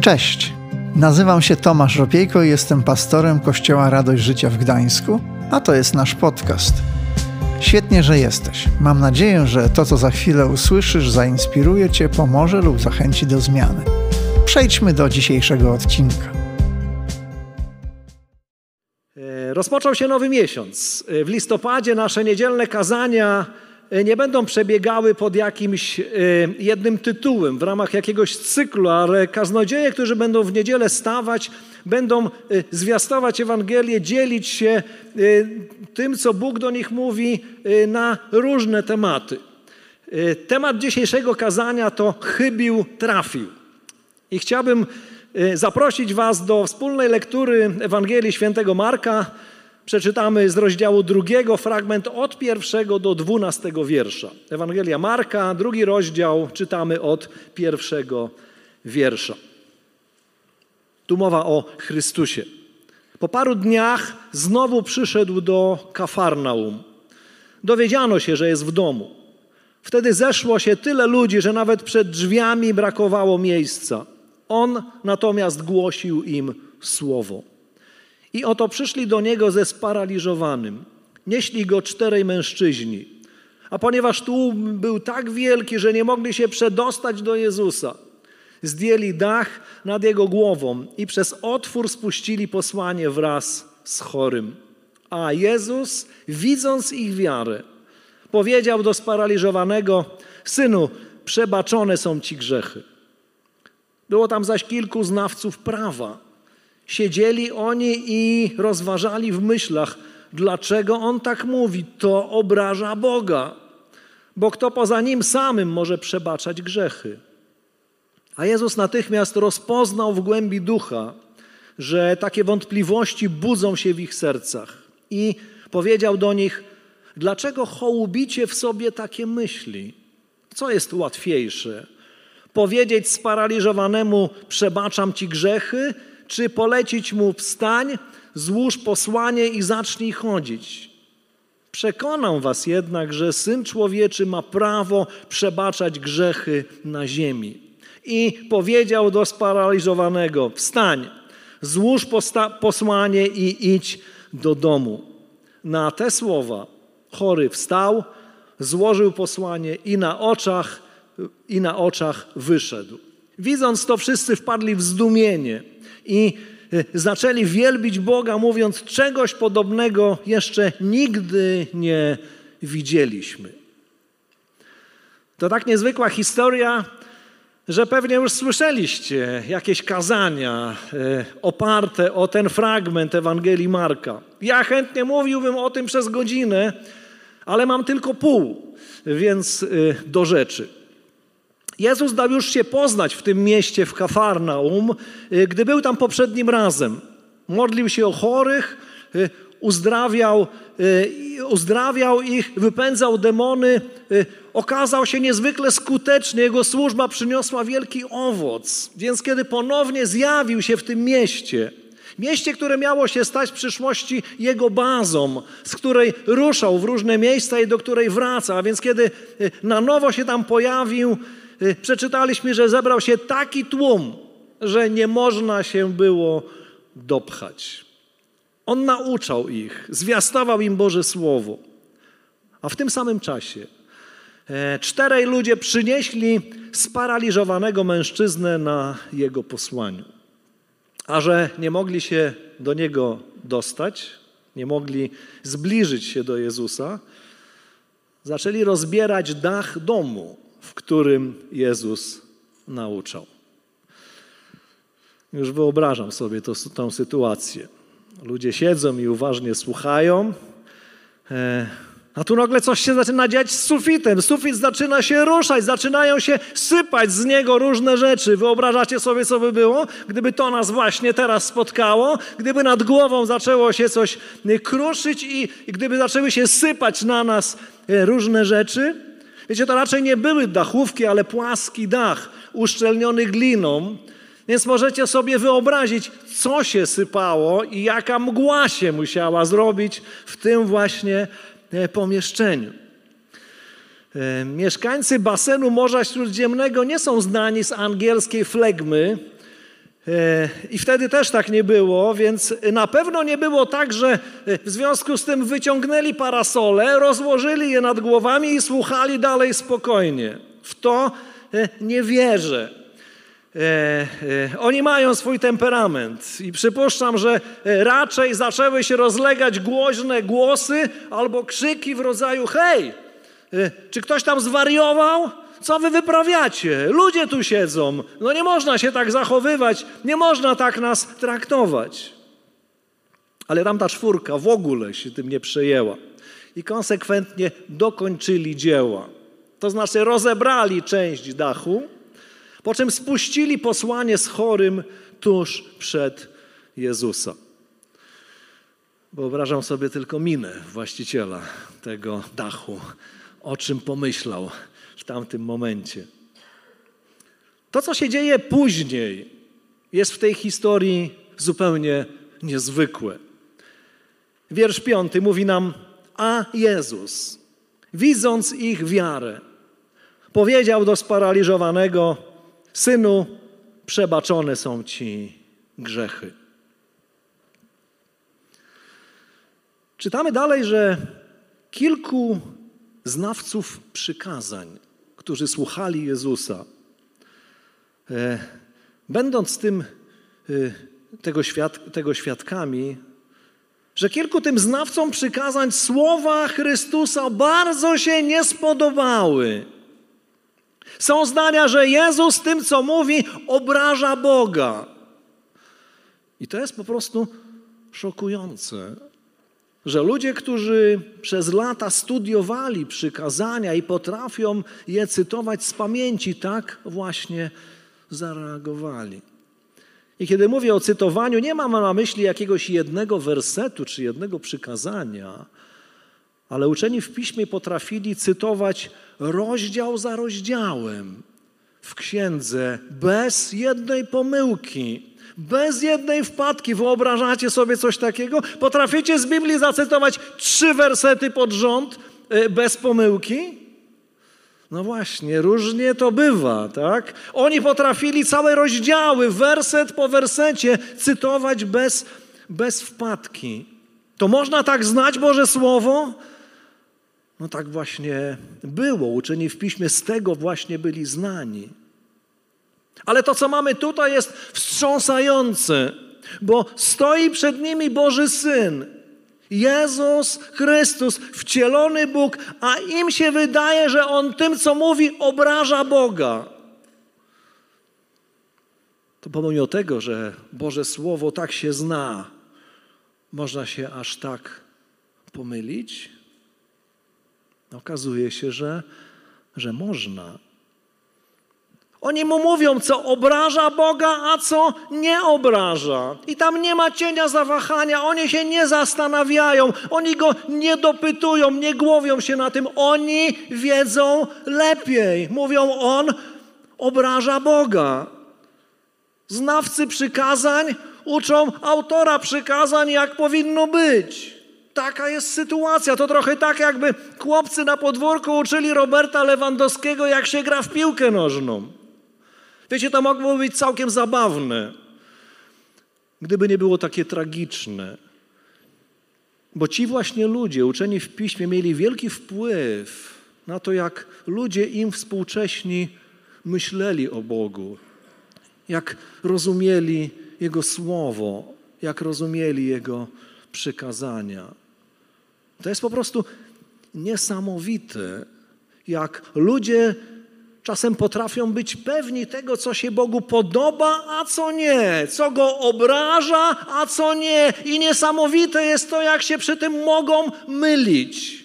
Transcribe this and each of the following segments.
Cześć, nazywam się Tomasz Ropiejko i jestem pastorem Kościoła Radość Życia w Gdańsku, a to jest nasz podcast. Świetnie, że jesteś. Mam nadzieję, że to, co za chwilę usłyszysz, zainspiruje Cię, pomoże lub zachęci do zmiany. Przejdźmy do dzisiejszego odcinka. E, Rozpoczął się nowy miesiąc. E, W listopadzie nasze niedzielne kazania nie będą przebiegały pod jakimś e, jednym tytułem, w ramach jakiegoś cyklu, ale kaznodzieje, którzy będą w niedzielę stawać, będą e, zwiastować Ewangelię, dzielić się e, tym, co Bóg do nich mówi e, na różne tematy. E, Temat dzisiejszego kazania to chybił, trafił. I chciałbym zaprosić Was do wspólnej lektury Ewangelii Świętego Marka. Przeczytamy z rozdziału drugiego fragment od pierwszego do dwunastego wiersza. Ewangelia Marka, drugi rozdział, czytamy od pierwszego wiersza. Tu mowa o Chrystusie. Po paru dniach znowu przyszedł do Kafarnaum. Dowiedziano się, że jest w domu. Wtedy zeszło się tyle ludzi, że nawet przed drzwiami brakowało miejsca. On natomiast głosił im słowo. I oto przyszli do niego ze sparaliżowanym. Nieśli go czterej mężczyźni. A ponieważ tłum był tak wielki, że nie mogli się przedostać do Jezusa, zdjęli dach nad jego głową i przez otwór spuścili posłanie wraz z chorym. A Jezus, widząc ich wiarę, powiedział do sparaliżowanego: Synu, przebaczone są ci grzechy. Było tam zaś kilku znawców prawa. Siedzieli oni i rozważali w myślach, dlaczego on tak mówi. To obraża Boga, bo kto poza nim samym może przebaczać grzechy. A Jezus natychmiast rozpoznał w głębi ducha, że takie wątpliwości budzą się w ich sercach i powiedział do nich: Dlaczego hołubicie w sobie takie myśli? Co jest łatwiejsze? powiedzieć sparaliżowanemu: Przebaczam ci grzechy, czy polecić mu: Wstań, złóż posłanie i zacznij chodzić. Przekonam was jednak, że syn człowieczy ma prawo przebaczać grzechy na ziemi. I powiedział do sparaliżowanego: Wstań, złóż posłanie i idź do domu. Na te słowa chory wstał, złożył posłanie i na oczach i na oczach wyszedł. Widząc to, wszyscy wpadli w zdumienie i zaczęli wielbić Boga, mówiąc: Czegoś podobnego jeszcze nigdy nie widzieliśmy. To tak niezwykła historia, że pewnie już słyszeliście jakieś kazania oparte o ten fragment Ewangelii Marka. Ja chętnie mówiłbym o tym przez godzinę, ale mam tylko pół, więc do rzeczy. Jezus dał już się poznać w tym mieście, w Kafarnaum, gdy był tam poprzednim razem. Modlił się o chorych, uzdrawiał, uzdrawiał ich, wypędzał demony. Okazał się niezwykle skuteczny, jego służba przyniosła wielki owoc. Więc kiedy ponownie zjawił się w tym mieście, mieście, które miało się stać w przyszłości jego bazą, z której ruszał w różne miejsca i do której wraca, a więc kiedy na nowo się tam pojawił, przeczytaliśmy, że zebrał się taki tłum, że nie można się było dopchać. On nauczał ich, zwiastował im Boże Słowo. A w tym samym czasie czterej ludzie przynieśli sparaliżowanego mężczyznę na jego posłaniu. A że nie mogli się do niego dostać, nie mogli zbliżyć się do Jezusa, zaczęli rozbierać dach domu, którym Jezus nauczał. Już wyobrażam sobie to, tą sytuację. Ludzie siedzą i uważnie słuchają, a tu nagle coś się zaczyna dziać z sufitem. Sufit zaczyna się ruszać, zaczynają się sypać z niego różne rzeczy. Wyobrażacie sobie, co by było, gdyby to nas właśnie teraz spotkało, gdyby nad głową zaczęło się coś kruszyć i gdyby zaczęły się sypać na nas różne rzeczy? Wiecie, to raczej nie były dachówki, ale płaski dach, uszczelniony gliną. Więc możecie sobie wyobrazić, co się sypało i jaka mgła się musiała zrobić w tym właśnie pomieszczeniu. Mieszkańcy basenu Morza Śródziemnego nie są znani z angielskiej flegmy E, I wtedy też tak nie było, więc na pewno nie było tak, że w związku z tym wyciągnęli parasole, rozłożyli je nad głowami i słuchali dalej spokojnie. W to e, nie wierzę. E, oni mają swój temperament i przypuszczam, że raczej zaczęły się rozlegać głośne głosy albo krzyki w rodzaju: Hej, czy ktoś tam zwariował? Co wy wyprawiacie? Ludzie tu siedzą. No nie można się tak zachowywać, nie można tak nas traktować. Ale tam ta czwórka w ogóle się tym nie przejęła. I konsekwentnie dokończyli dzieła. To znaczy rozebrali część dachu, po czym spuścili posłanie z chorym tuż przed Jezusa. Wyobrażam sobie tylko minę właściciela tego dachu, o czym pomyślał w tamtym momencie. To, co się dzieje później, jest w tej historii zupełnie niezwykłe. Wiersz piąty mówi nam, a Jezus, widząc ich wiarę, powiedział do sparaliżowanego, synu, przebaczone są ci grzechy. Czytamy dalej, że kilku znawców przykazań którzy słuchali Jezusa, e, będąc tym, e, tego, świad, tego świadkami, że kilku tym znawcom przykazań słowa Chrystusa bardzo się nie spodobały. Są zdania, że Jezus tym, co mówi, obraża Boga. I to jest po prostu szokujące że ludzie, którzy przez lata studiowali przykazania i potrafią je cytować z pamięci, tak właśnie zareagowali. I kiedy mówię o cytowaniu, nie mam na myśli jakiegoś jednego wersetu czy jednego przykazania, ale uczeni w piśmie potrafili cytować rozdział za rozdziałem w księdze bez jednej pomyłki. Bez jednej wpadki wyobrażacie sobie coś takiego? Potraficie z Biblii zacytować trzy wersety pod rząd y, bez pomyłki? No właśnie, różnie to bywa, tak? Oni potrafili całe rozdziały, werset po wersecie, cytować bez, bez wpadki. To można tak znać Boże Słowo? No tak właśnie było. Uczeni w piśmie z tego właśnie byli znani. Ale to, co mamy tutaj, jest wstrząsające, bo stoi przed nimi Boży Syn, Jezus Chrystus, wcielony Bóg, a im się wydaje, że On tym, co mówi, obraża Boga. To pomimo tego, że Boże Słowo tak się zna, można się aż tak pomylić? Okazuje się, że, że można. Oni mu mówią, co obraża Boga, a co nie obraża. I tam nie ma cienia zawahania, oni się nie zastanawiają, oni go nie dopytują, nie głowią się na tym. Oni wiedzą lepiej. Mówią, on obraża Boga. Znawcy przykazań uczą autora przykazań, jak powinno być. Taka jest sytuacja. To trochę tak, jakby chłopcy na podwórku uczyli Roberta Lewandowskiego, jak się gra w piłkę nożną. Wiecie, to mogło być całkiem zabawne, gdyby nie było takie tragiczne. Bo ci właśnie ludzie, uczeni w piśmie, mieli wielki wpływ na to, jak ludzie im współcześni myśleli o Bogu, jak rozumieli Jego słowo, jak rozumieli Jego przykazania. To jest po prostu niesamowite, jak ludzie Czasem potrafią być pewni tego, co się Bogu podoba, a co nie, co go obraża, a co nie. I niesamowite jest to, jak się przy tym mogą mylić.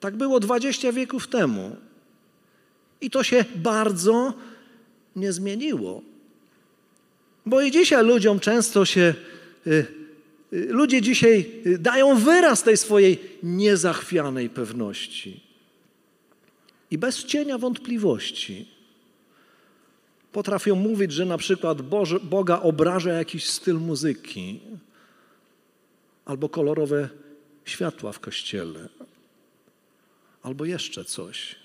Tak było 20 wieków temu. I to się bardzo nie zmieniło. Bo i dzisiaj ludziom często się, y, y, ludzie dzisiaj dają wyraz tej swojej niezachwianej pewności. I bez cienia wątpliwości potrafią mówić, że na przykład Boże, Boga obraża jakiś styl muzyki albo kolorowe światła w kościele, albo jeszcze coś.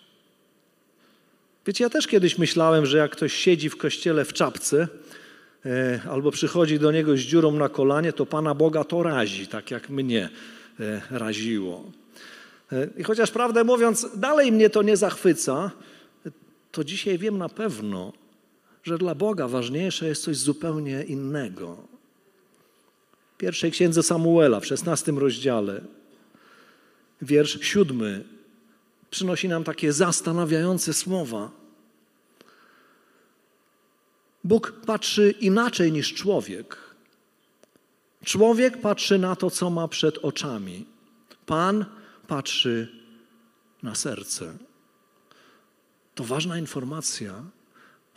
Wiecie, ja też kiedyś myślałem, że jak ktoś siedzi w kościele w czapce e, albo przychodzi do niego z dziurą na kolanie, to Pana Boga to razi, tak jak mnie e, raziło. I chociaż prawdę mówiąc, dalej mnie to nie zachwyca, to dzisiaj wiem na pewno, że dla Boga ważniejsze jest coś zupełnie innego. W pierwszej księdze Samuela, w szesnastym rozdziale, wiersz siódmy, przynosi nam takie zastanawiające słowa. Bóg patrzy inaczej niż człowiek. Człowiek patrzy na to, co ma przed oczami. Pan patrzy na serce. To ważna informacja,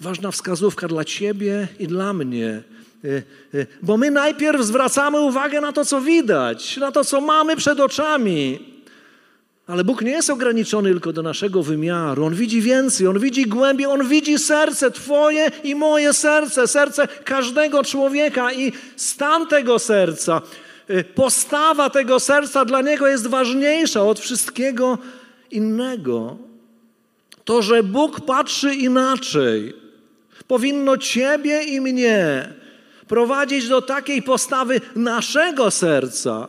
ważna wskazówka dla Ciebie i dla mnie. Y, y, bo my najpierw zwracamy uwagę na to, co widać, na to, co mamy przed oczami. Ale Bóg nie jest ograniczony tylko do naszego wymiaru. On widzi więcej, On widzi głębiej, On widzi serce Twoje i moje serce, serce każdego człowieka i stan tego serca. Y, postawa tego serca dla Niego jest ważniejsza od wszystkiego innego. To, że Bóg patrzy inaczej, powinno Ciebie i mnie prowadzić do takiej postawy naszego serca,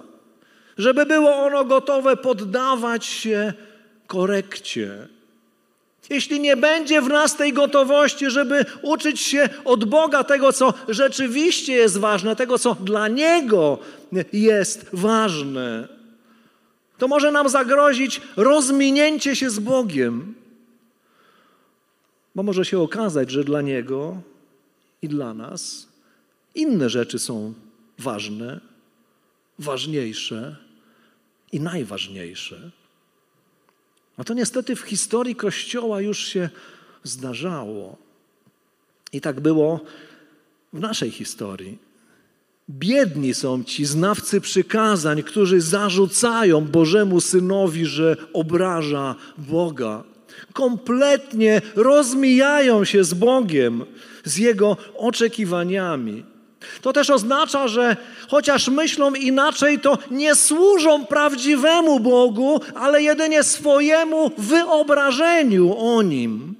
żeby było ono gotowe poddawać się korekcie. Jeśli nie będzie w nas tej gotowości, żeby uczyć się od Boga tego, co rzeczywiście jest ważne, tego, co dla Niego jest ważne, to może nam zagrozić rozminięcie się z Bogiem. Bo może się okazać, że dla Niego i dla nas inne rzeczy są ważne, ważniejsze i najważniejsze. A to niestety w historii Kościoła już się zdarzało. I tak było w naszej historii. Biedni są ci znawcy przykazań, którzy zarzucają Bożemu Synowi, że obraża Boga. Kompletnie rozmijają się z Bogiem, z Jego oczekiwaniami. To też oznacza, że chociaż myślą inaczej, to nie służą prawdziwemu Bogu, ale jedynie swojemu wyobrażeniu o Nim.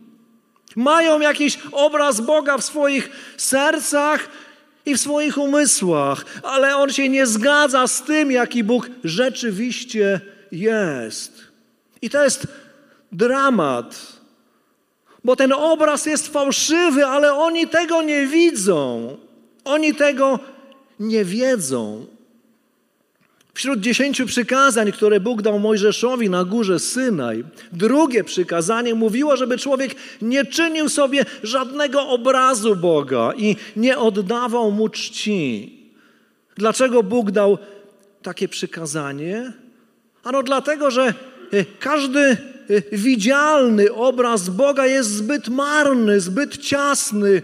Mają jakiś obraz Boga w swoich sercach i w swoich umysłach, ale On się nie zgadza z tym, jaki Bóg rzeczywiście jest. I to jest dramat, bo ten obraz jest fałszywy, ale oni tego nie widzą. Oni tego nie wiedzą. Wśród dziesięciu przykazań, które Bóg dał Mojżeszowi na górze Synaj, drugie przykazanie mówiło, żeby człowiek nie czynił sobie żadnego obrazu Boga i nie oddawał mu czci. Dlaczego Bóg dał takie przykazanie? Ano dlatego, że e, każdy e, widzialny obraz Boga jest zbyt marny, zbyt ciasny,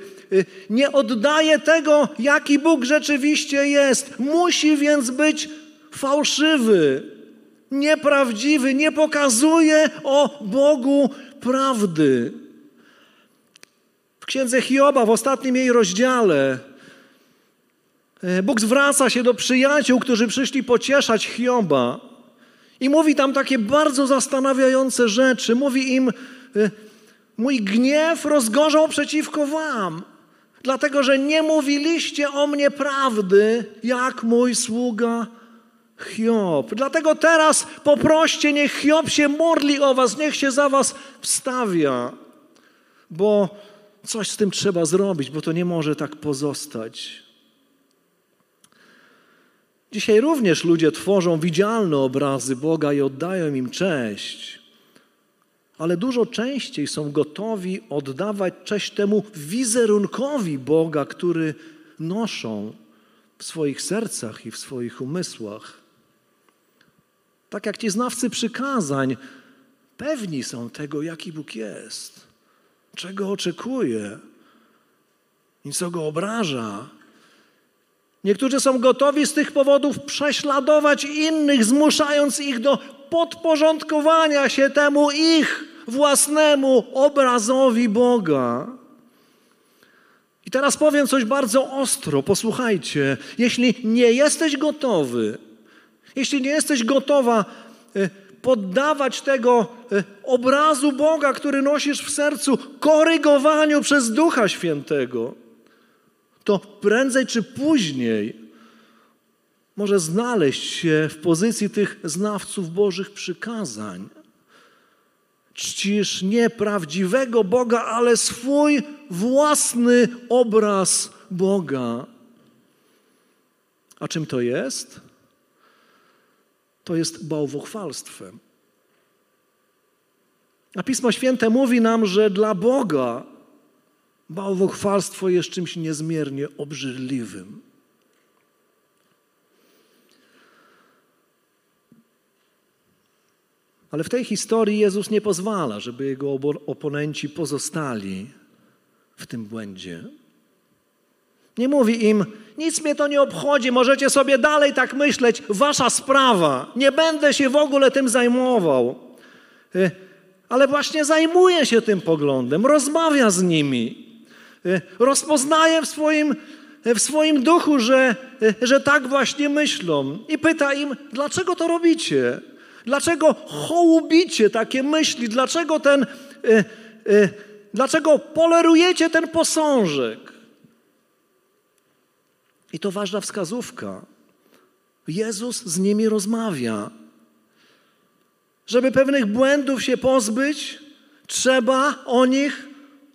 nie oddaje tego, jaki Bóg rzeczywiście jest. Musi więc być fałszywy, nieprawdziwy, nie pokazuje o Bogu prawdy. W księdze Hioba, w ostatnim jej rozdziale, y, Bóg zwraca się do przyjaciół, którzy przyszli pocieszać Hioba. I mówi tam takie bardzo zastanawiające rzeczy. Mówi im: y, Mój gniew rozgorzał przeciwko Wam dlatego że nie mówiliście o mnie prawdy, jak mój sługa Hiob. Dlatego teraz poproście, niech Hiob się modli o was, niech się za was wstawia, bo coś z tym trzeba zrobić, bo to nie może tak pozostać. Dzisiaj również ludzie tworzą widzialne obrazy Boga i oddają im cześć ale dużo częściej są gotowi oddawać cześć temu wizerunkowi Boga, który noszą w swoich sercach i w swoich umysłach. Tak jak ci znawcy przykazań, pewni są tego, jaki Bóg jest, czego oczekuje i co go obraża. Niektórzy są gotowi z tych powodów prześladować innych, zmuszając ich do podporządkowania się temu ich własnemu obrazowi Boga. I teraz powiem coś bardzo ostro, posłuchajcie. Jeśli nie jesteś gotowy, jeśli nie jesteś gotowa e, poddawać tego e, obrazu Boga, który nosisz w sercu, korygowaniu przez Ducha Świętego, to prędzej czy później może znaleźć się w pozycji tych znawców Bożych przykazań. Czcisz nie prawdziwego Boga, ale swój własny obraz Boga. A czym to jest? To jest bałwochwalstwem. A Pismo Święte mówi nam, że dla Boga bałwochwalstwo jest czymś niezmiernie obrzydliwym. Ale w tej historii Jezus nie pozwala, żeby jego oponenci pozostali w tym błędzie. Nie mówi im, nic mnie to nie obchodzi, możecie sobie dalej tak myśleć, wasza sprawa, nie będę się w ogóle tym zajmował. E, ale właśnie zajmuje się tym poglądem, rozmawia z nimi. E, rozpoznaje w swoim, w swoim duchu, że, e, że tak właśnie myślą i pyta im, dlaczego to robicie? Dlaczego hołubicie takie myśli? Dlaczego ten, y, y, dlaczego polerujecie ten posążek? I to ważna wskazówka. Jezus z nimi rozmawia. Żeby pewnych błędów się pozbyć, trzeba o nich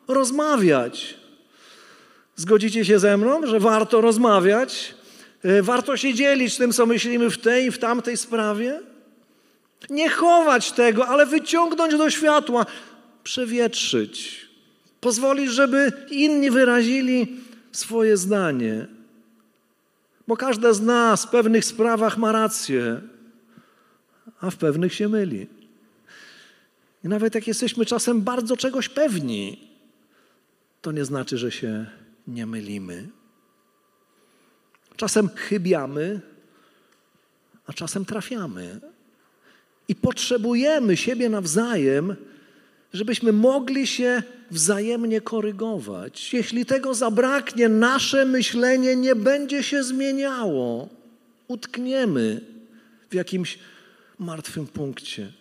rozmawiać. Zgodzicie się ze mną, że warto rozmawiać? Y, warto się dzielić tym, co myślimy w tej i w tamtej sprawie? Nie chować tego, ale wyciągnąć do światła, przewietrzyć. Pozwolić, żeby inni wyrazili swoje zdanie. Bo każde z nas w pewnych sprawach ma rację, a w pewnych się myli. I nawet jak jesteśmy czasem bardzo czegoś pewni, to nie znaczy, że się nie mylimy. Czasem chybiamy, a czasem trafiamy. I potrzebujemy siebie nawzajem, żebyśmy mogli się wzajemnie korygować. Jeśli tego zabraknie, nasze myślenie nie będzie się zmieniało. Utkniemy w jakimś martwym punkcie.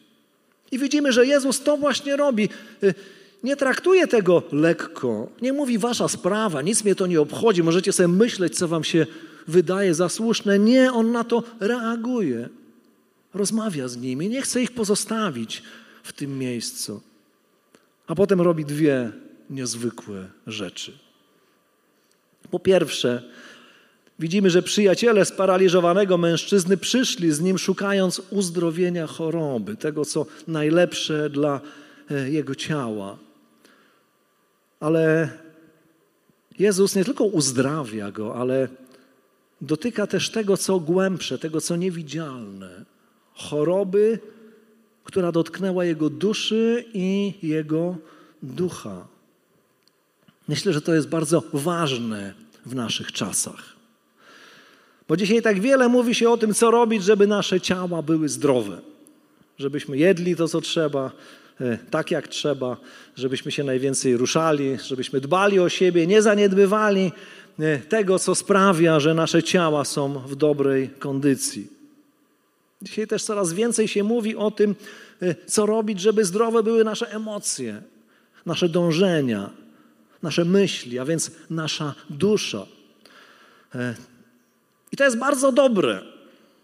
I widzimy, że Jezus to właśnie robi. Y, nie traktuje tego lekko. Nie mówi wasza sprawa, nic mnie to nie obchodzi, możecie sobie myśleć, co wam się wydaje za słuszne. Nie, on na to reaguje rozmawia z nimi, nie chce ich pozostawić w tym miejscu. A potem robi dwie niezwykłe rzeczy. Po pierwsze, widzimy, że przyjaciele sparaliżowanego mężczyzny przyszli z nim, szukając uzdrowienia choroby, tego, co najlepsze dla e, jego ciała. Ale Jezus nie tylko uzdrawia go, ale dotyka też tego, co głębsze, tego, co niewidzialne choroby, która dotknęła jego duszy i jego ducha. Myślę, że to jest bardzo ważne w naszych czasach. Bo dzisiaj tak wiele mówi się o tym, co robić, żeby nasze ciała były zdrowe. Żebyśmy jedli to, co trzeba, e, tak jak trzeba, żebyśmy się najwięcej ruszali, żebyśmy dbali o siebie, nie zaniedbywali e, tego, co sprawia, że nasze ciała są w dobrej kondycji. Dzisiaj też coraz więcej się mówi o tym, y, co robić, żeby zdrowe były nasze emocje, nasze dążenia, nasze myśli, a więc nasza dusza. E, I to jest bardzo dobre.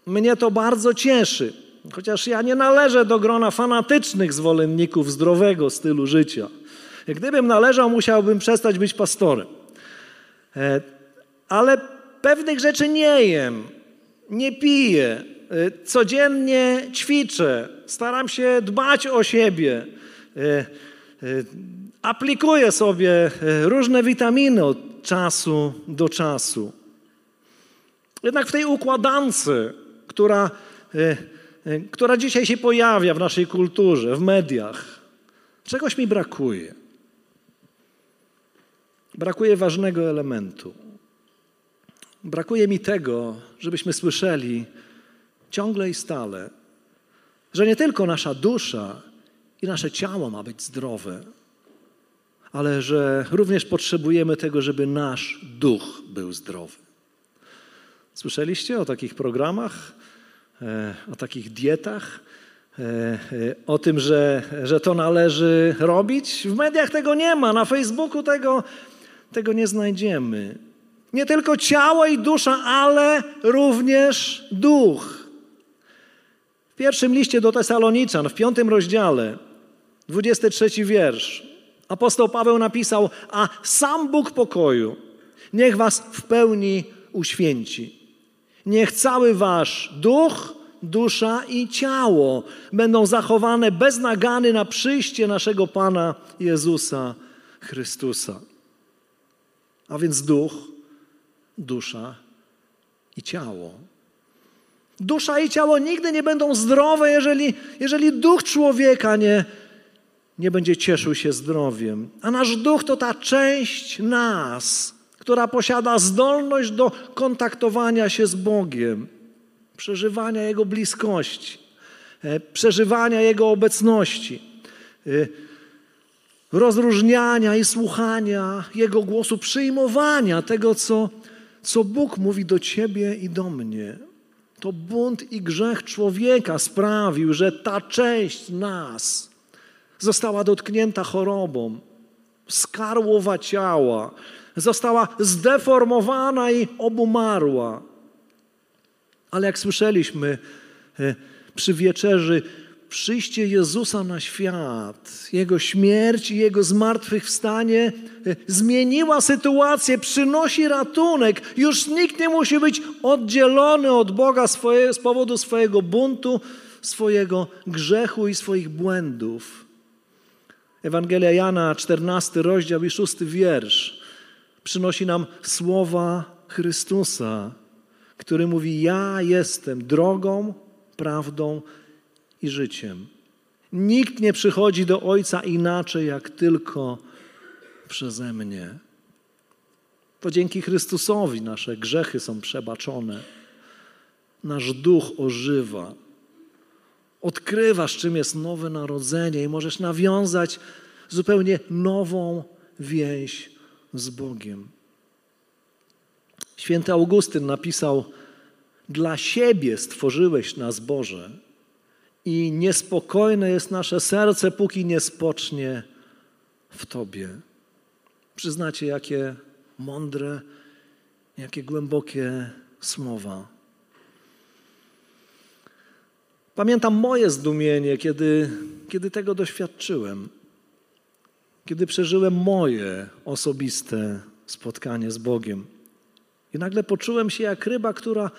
Mnie to bardzo cieszy. Chociaż ja nie należę do grona fanatycznych zwolenników zdrowego stylu życia. Gdybym należał, musiałbym przestać być pastorem. E, ale pewnych rzeczy nie jem, nie piję, codziennie ćwiczę, staram się dbać o siebie, y, y, aplikuję sobie różne witaminy od czasu do czasu. Jednak w tej układance, która, która dzisiaj się pojawia w naszej kulturze, w mediach, czegoś mi brakuje. Brakuje ważnego elementu. Brakuje mi tego, żebyśmy słyszeli, ciągle i stale, że nie tylko nasza dusza i nasze ciało ma być zdrowe, ale że również potrzebujemy tego, żeby nasz duch był zdrowy. Słyszeliście o takich programach, e, o takich dietach, o tym, że, że to należy robić. W mediach tego nie ma, na Facebooku tego, tego nie znajdziemy. Nie tylko ciało i dusza, ale również duch. Pierwszym liście do Tesaloniczan, w piątym rozdziale, 23 wiersz, apostoł Paweł napisał: A sam Bóg pokoju niech was w pełni uświęci. Niech cały wasz duch, dusza i ciało będą zachowane bez nagany na przyjście naszego Pana Jezusa Chrystusa. A więc duch, dusza i ciało. Dusza i ciało nigdy nie będą zdrowe, jeżeli, jeżeli duch człowieka nie, nie będzie cieszył się zdrowiem. A nasz duch to ta część nas, która posiada zdolność do kontaktowania się z Bogiem, przeżywania Jego bliskości, e, przeżywania Jego obecności, e, rozróżniania i słuchania Jego głosu, przyjmowania tego, co, co Bóg mówi do Ciebie i do mnie. To bunt i grzech człowieka sprawił, że ta część nas została dotknięta chorobą, skarłowa ciała, została zdeformowana i obumarła. Ale jak słyszeliśmy e, przy wieczerzy, przyjście Jezusa na świat, Jego śmierć i Jego zmartwychwstanie e, zmieniła sytuację, przynosi ratunek. Już nikt nie musi być oddzielony od Boga swoje, z powodu swojego buntu, swojego grzechu i swoich błędów. Ewangelia Jana, 14 rozdział i 6 wiersz przynosi nam słowa Chrystusa, który mówi: Ja jestem drogą, prawdą i życiem. Nikt nie przychodzi do Ojca inaczej, jak tylko przeze mnie. To dzięki Chrystusowi nasze grzechy są przebaczone. Nasz duch ożywa. Odkrywasz, czym jest nowe narodzenie, i możesz nawiązać zupełnie nową więź z Bogiem. Święty Augustyn napisał: Dla siebie stworzyłeś nas, Boże, i niespokojne jest nasze serce, póki nie spocznie w Tobie. Przyznacie, jakie mądre, jakie głębokie słowa. Pamiętam moje zdumienie, kiedy, kiedy tego doświadczyłem kiedy przeżyłem moje osobiste spotkanie z Bogiem. I nagle poczułem się jak ryba, która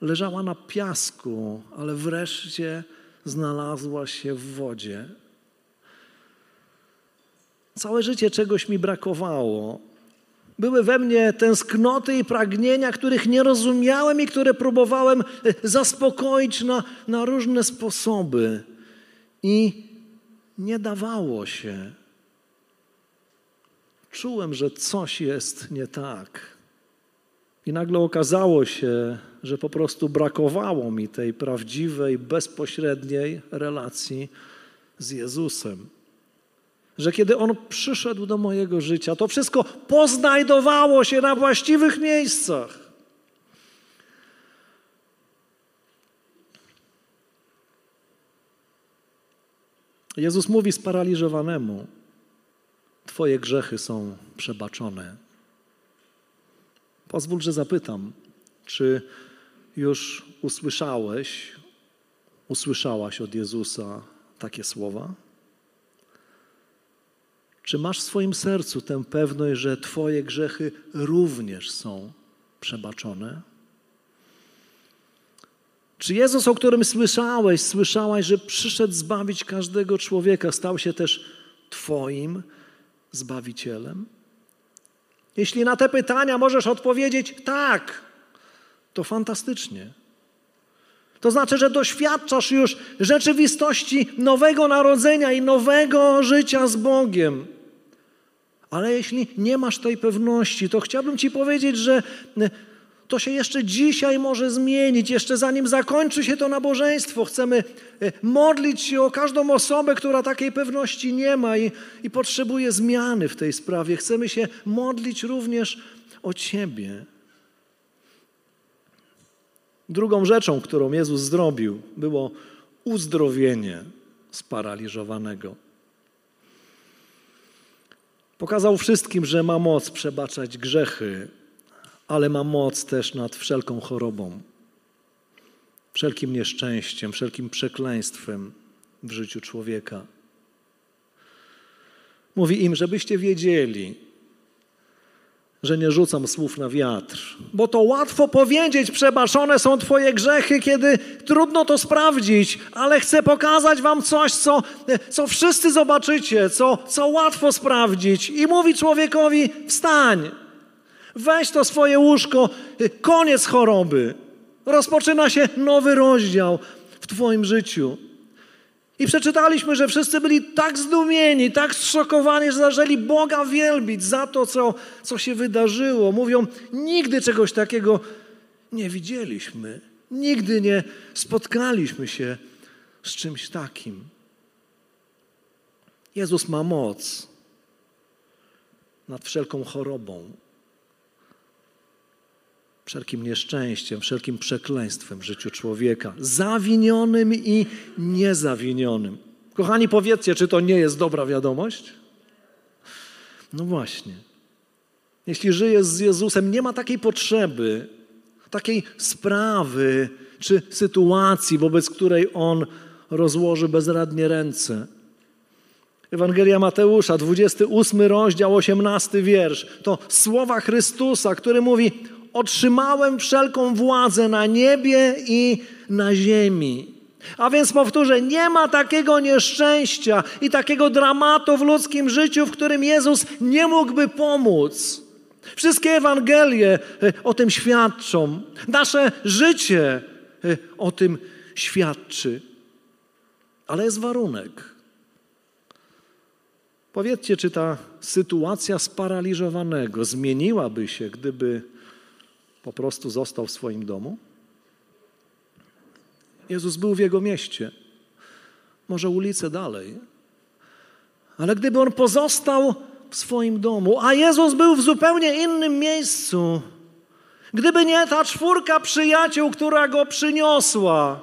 leżała na piasku, ale wreszcie znalazła się w wodzie. Całe życie czegoś mi brakowało. Były we mnie tęsknoty i pragnienia, których nie rozumiałem i które próbowałem zaspokoić na, na różne sposoby. I nie dawało się. Czułem, że coś jest nie tak. I nagle okazało się, że po prostu brakowało mi tej prawdziwej, bezpośredniej relacji z Jezusem. Że kiedy On przyszedł do mojego życia, to wszystko poznajdowało się na właściwych miejscach. Jezus mówi sparaliżowanemu: Twoje grzechy są przebaczone. Pozwól, że zapytam, czy już usłyszałeś, usłyszałaś od Jezusa takie słowa? Czy masz w swoim sercu tę pewność, że Twoje grzechy również są przebaczone? Czy Jezus, o którym słyszałeś, słyszałaś, że przyszedł zbawić każdego człowieka, stał się też Twoim Zbawicielem? Jeśli na te pytania możesz odpowiedzieć tak, to fantastycznie. To znaczy, że doświadczasz już rzeczywistości nowego narodzenia i nowego życia z Bogiem. Ale jeśli nie masz tej pewności, to chciałbym Ci powiedzieć, że to się jeszcze dzisiaj może zmienić. Jeszcze zanim zakończy się to nabożeństwo, chcemy e, modlić się o każdą osobę, która takiej pewności nie ma i, i potrzebuje zmiany w tej sprawie. Chcemy się modlić również o Ciebie. Drugą rzeczą, którą Jezus zrobił, było uzdrowienie sparaliżowanego. Pokazał wszystkim, że ma moc przebaczać grzechy, ale ma moc też nad wszelką chorobą, wszelkim nieszczęściem, wszelkim przekleństwem w życiu człowieka. Mówi im, żebyście wiedzieli, że nie rzucam słów na wiatr, bo to łatwo powiedzieć, przebaczone są Twoje grzechy, kiedy trudno to sprawdzić, ale chcę pokazać Wam coś, co, co wszyscy zobaczycie, co, co łatwo sprawdzić. I mówi człowiekowi: wstań, weź to swoje łóżko, koniec choroby. Rozpoczyna się nowy rozdział w Twoim życiu. I przeczytaliśmy, że wszyscy byli tak zdumieni, tak zszokowani, że zaczęli Boga wielbić za to, co, co się wydarzyło. Mówią, nigdy czegoś takiego nie widzieliśmy. Nigdy nie spotkaliśmy się z czymś takim. Jezus ma moc nad wszelką chorobą, wszelkim nieszczęściem, wszelkim przekleństwem w życiu człowieka, zawinionym i niezawinionym. Kochani, powiedzcie, czy to nie jest dobra wiadomość? No właśnie. Jeśli żyjesz z Jezusem, nie ma takiej potrzeby, takiej sprawy czy sytuacji, wobec której On rozłoży bezradnie ręce. Ewangelia Mateusza, 28 rozdział, 18 wiersz. To słowa Chrystusa, który mówi: otrzymałem wszelką władzę na niebie i na ziemi. A więc powtórzę, nie ma takiego nieszczęścia i takiego dramatu w ludzkim życiu, w którym Jezus nie mógłby pomóc. Wszystkie Ewangelie e, o tym świadczą. Nasze życie e, o tym świadczy. Ale jest warunek. Powiedzcie, czy ta sytuacja sparaliżowanego zmieniłaby się, gdyby po prostu został w swoim domu? Jezus był w jego mieście, może ulicę dalej. Ale gdyby on pozostał w swoim domu, a Jezus był w zupełnie innym miejscu, gdyby nie ta czwórka przyjaciół, która go przyniosła,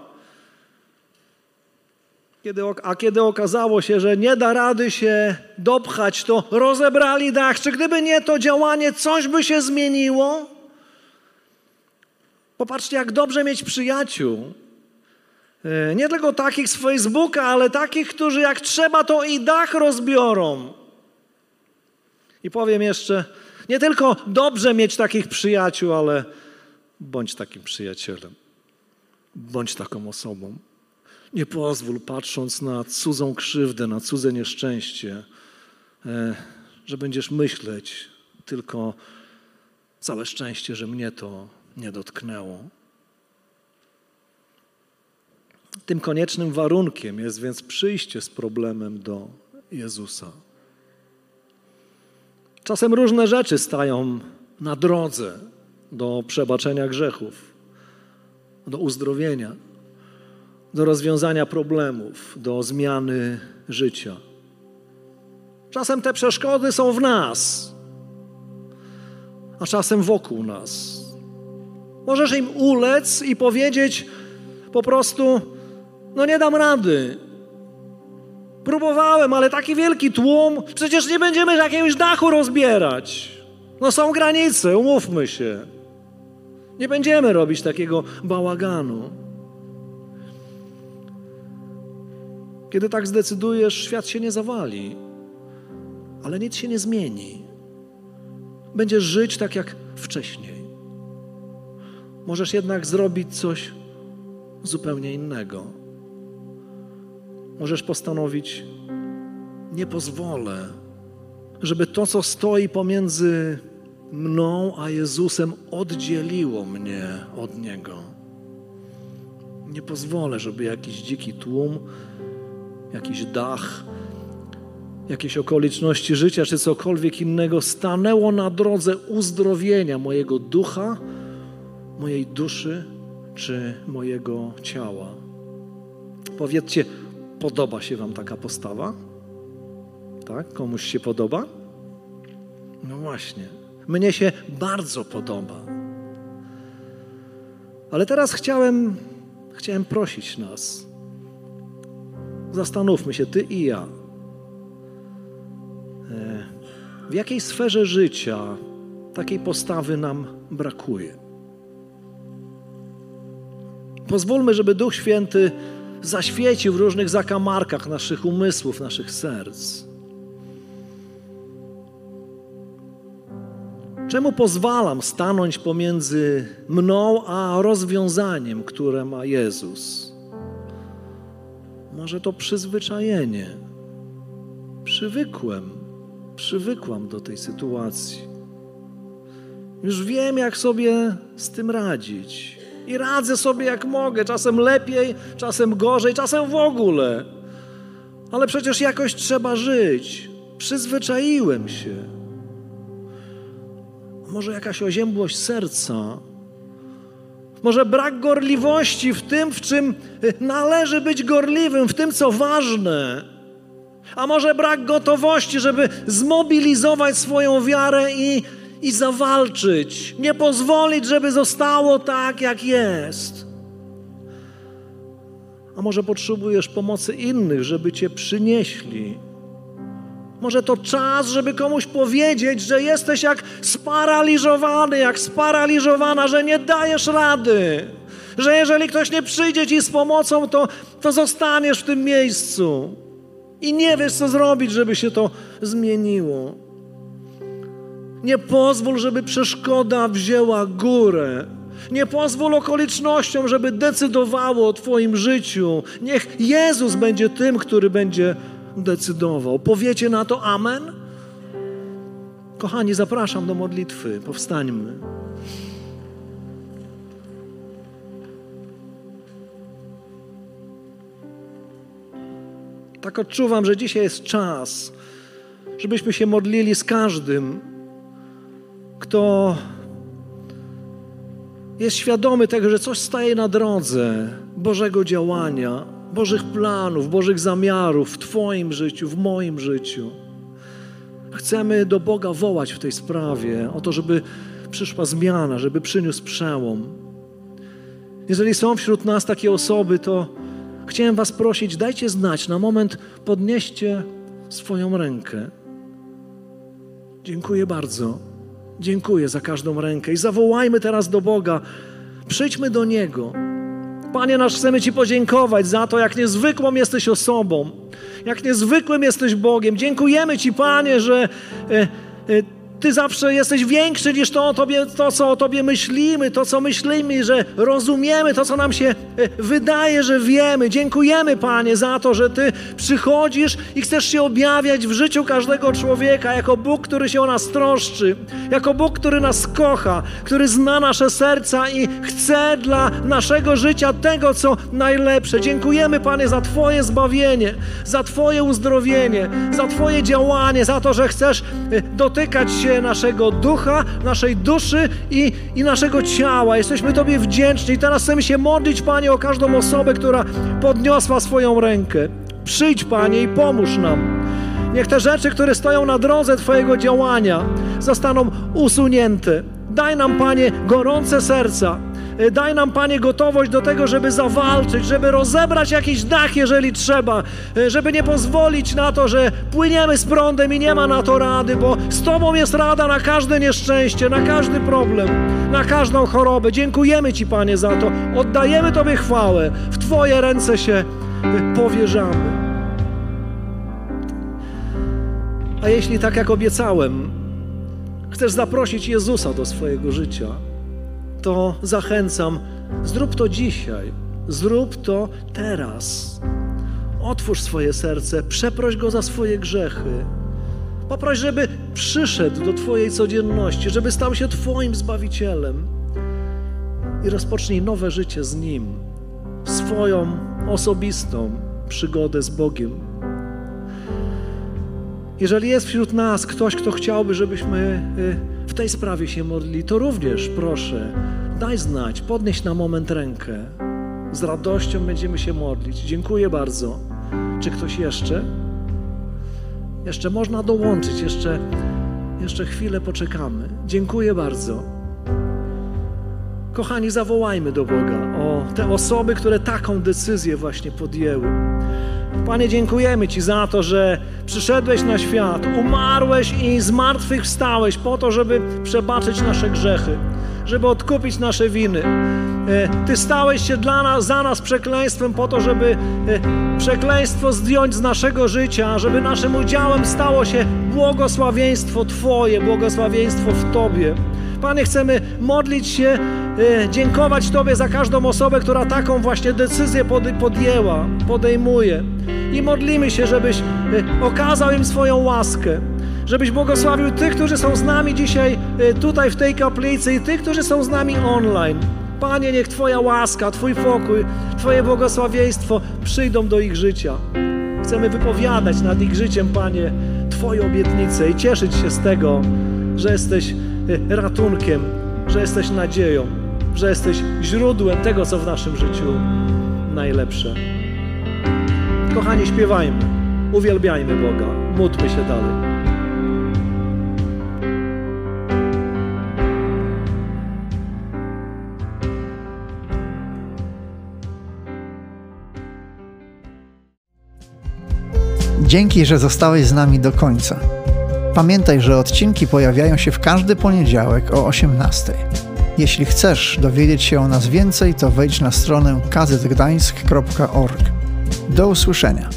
kiedy, a kiedy okazało się, że nie da rady się dopchać, to rozebrali dach. Czy gdyby nie to działanie, coś by się zmieniło? Popatrzcie, jak dobrze mieć przyjaciół. E, nie tylko takich z Facebooka, ale takich, którzy jak trzeba, to i dach rozbiorą. I powiem jeszcze, nie tylko dobrze mieć takich przyjaciół, ale bądź takim przyjacielem. Bądź taką osobą. Nie pozwól, patrząc na cudzą krzywdę, na cudze nieszczęście, e, że będziesz myśleć tylko całe szczęście, że mnie to nie dotknęło. Tym koniecznym warunkiem jest więc przyjście z problemem do Jezusa. Czasem różne rzeczy stają na drodze do przebaczenia grzechów, do uzdrowienia, do rozwiązania problemów, do zmiany życia. Czasem te przeszkody są w nas, a czasem wokół nas. Możesz im ulec i powiedzieć po prostu: No nie dam rady. Próbowałem, ale taki wielki tłum, przecież nie będziemy jakiegoś dachu rozbierać. No są granice, umówmy się. Nie będziemy robić takiego bałaganu. Kiedy tak zdecydujesz, świat się nie zawali, ale nic się nie zmieni. Będziesz żyć tak jak wcześniej możesz jednak zrobić coś zupełnie innego. Możesz postanowić, nie pozwolę, żeby to, co stoi pomiędzy mną a Jezusem, oddzieliło mnie od Niego. Nie pozwolę, żeby jakiś dziki tłum, jakiś dach, jakieś okoliczności życia czy cokolwiek innego stanęło na drodze uzdrowienia mojego ducha mojej duszy czy mojego ciała. Powiedzcie, podoba się Wam taka postawa? Tak? Komuś się podoba? No właśnie. Mnie się bardzo podoba. Ale teraz chciałem, chciałem prosić nas, zastanówmy się, ty i ja. E, w jakiej sferze życia takiej postawy nam brakuje? Pozwólmy, żeby Duch Święty zaświecił w różnych zakamarkach naszych umysłów, naszych serc. Czemu pozwalam stanąć pomiędzy mną a rozwiązaniem, które ma Jezus? Może to przyzwyczajenie. Przywykłem, przywykłam do tej sytuacji. Już wiem, jak sobie z tym radzić. I radzę sobie jak mogę, czasem lepiej, czasem gorzej, czasem w ogóle. Ale przecież jakoś trzeba żyć. Przyzwyczaiłem się. Może jakaś oziębłość serca, może brak gorliwości w tym, w czym należy być gorliwym, w tym, co ważne. A może brak gotowości, żeby zmobilizować swoją wiarę i i zawalczyć, nie pozwolić, żeby zostało tak, jak jest. A może potrzebujesz pomocy innych, żeby cię przynieśli. Może to czas, żeby komuś powiedzieć, że jesteś jak sparaliżowany, jak sparaliżowana, że nie dajesz rady. Że jeżeli ktoś nie przyjdzie ci z pomocą, to, to zostaniesz w tym miejscu i nie wiesz, co zrobić, żeby się to zmieniło. Nie pozwól, żeby przeszkoda wzięła górę. Nie pozwól okolicznościom, żeby decydowało o Twoim życiu. Niech Jezus będzie tym, który będzie decydował. Powiecie na to Amen? Kochani, zapraszam do modlitwy. Powstańmy. Tak odczuwam, że dzisiaj jest czas, żebyśmy się modlili z każdym, kto jest świadomy tego, że coś staje na drodze Bożego działania, Bożych planów, Bożych zamiarów w Twoim życiu, w moim życiu. Chcemy do Boga wołać w tej sprawie, o to, żeby przyszła zmiana, żeby przyniósł przełom. Jeżeli są wśród nas takie osoby, to chciałem Was prosić, dajcie znać, na moment podnieście swoją rękę. Dziękuję bardzo. Dziękuję za każdą rękę i zawołajmy teraz do Boga. Przyjdźmy do Niego. Panie nasz, chcemy Ci podziękować za to, jak niezwykłą jesteś osobą, jak niezwykłym jesteś Bogiem. Dziękujemy Ci, Panie, że e, e, ty zawsze jesteś większy niż to, tobie, to, co o Tobie myślimy, to, co myślimy, że rozumiemy, to, co nam się e, wydaje, że wiemy. Dziękujemy, Panie, za to, że Ty przychodzisz i chcesz się objawiać w życiu każdego człowieka jako Bóg, który się o nas troszczy, jako Bóg, który nas kocha, który zna nasze serca i chce dla naszego życia tego, co najlepsze. Dziękujemy, Panie, za Twoje zbawienie, za Twoje uzdrowienie, za Twoje działanie, za to, że chcesz e, dotykać się naszego ducha, naszej duszy i, i naszego ciała. Jesteśmy Tobie wdzięczni. Teraz chcemy się modlić, Panie, o każdą osobę, która podniosła swoją rękę. Przyjdź, Panie, i pomóż nam. Niech te rzeczy, które stoją na drodze Twojego działania, zostaną usunięte. Daj nam, Panie, gorące serca, daj nam, Panie, gotowość do tego, żeby zawalczyć, żeby rozebrać jakiś dach, jeżeli trzeba, e, żeby nie pozwolić na to, że płyniemy z prądem i nie ma na to rady, bo z Tobą jest rada na każde nieszczęście, na każdy problem, na każdą chorobę. Dziękujemy Ci, Panie, za to. Oddajemy Tobie chwałę. W Twoje ręce się e, powierzamy. A jeśli tak jak obiecałem, chcesz zaprosić Jezusa do swojego życia, to zachęcam, zrób to dzisiaj, zrób to teraz. Otwórz swoje serce, przeproś go za swoje grzechy. Poproś, żeby przyszedł do Twojej codzienności, żeby stał się Twoim zbawicielem i rozpocznij nowe życie z nim, swoją osobistą przygodę z Bogiem. Jeżeli jest wśród nas ktoś, kto chciałby, żebyśmy y, w tej sprawie się modlili, to również proszę, daj znać, podnieś na moment rękę. Z radością będziemy się modlić. Dziękuję bardzo. Czy ktoś jeszcze? Jeszcze można dołączyć, jeszcze, jeszcze chwilę poczekamy. Dziękuję bardzo. Kochani, zawołajmy do Boga o te osoby, które taką decyzję właśnie podjęły. Panie, dziękujemy Ci za to, że przyszedłeś na świat, umarłeś i zmartwychwstałeś po to, żeby przebaczyć nasze grzechy, żeby odkupić nasze winy. E, Ty stałeś się dla nas, za nas przekleństwem po to, żeby e, przekleństwo zdjąć z naszego życia, żeby naszym udziałem stało się błogosławieństwo Twoje, błogosławieństwo w Tobie. Panie, chcemy modlić się, e, dziękować Tobie za każdą osobę, która taką właśnie decyzję podjęła, podejmuje. I modlimy się, żebyś okazał im swoją łaskę, żebyś błogosławił tych, którzy są z nami dzisiaj tutaj w tej kaplicy i tych, którzy są z nami online. Panie, niech Twoja łaska, Twój pokój, Twoje błogosławieństwo przyjdą do ich życia. Chcemy wypowiadać nad ich życiem, Panie, Twoje obietnice i cieszyć się z tego, że jesteś e, ratunkiem, że jesteś nadzieją, że jesteś źródłem tego, co w naszym życiu najlepsze. Kochani, śpiewajmy, uwielbiajmy Boga, módlmy się dalej. Dzięki, że zostałeś z nami do końca. Pamiętaj, że odcinki pojawiają się w każdy poniedziałek o 18. Jeśli chcesz dowiedzieć się o nas więcej, to wejdź na stronę kazetgdańsk.org. Do usłyszenia.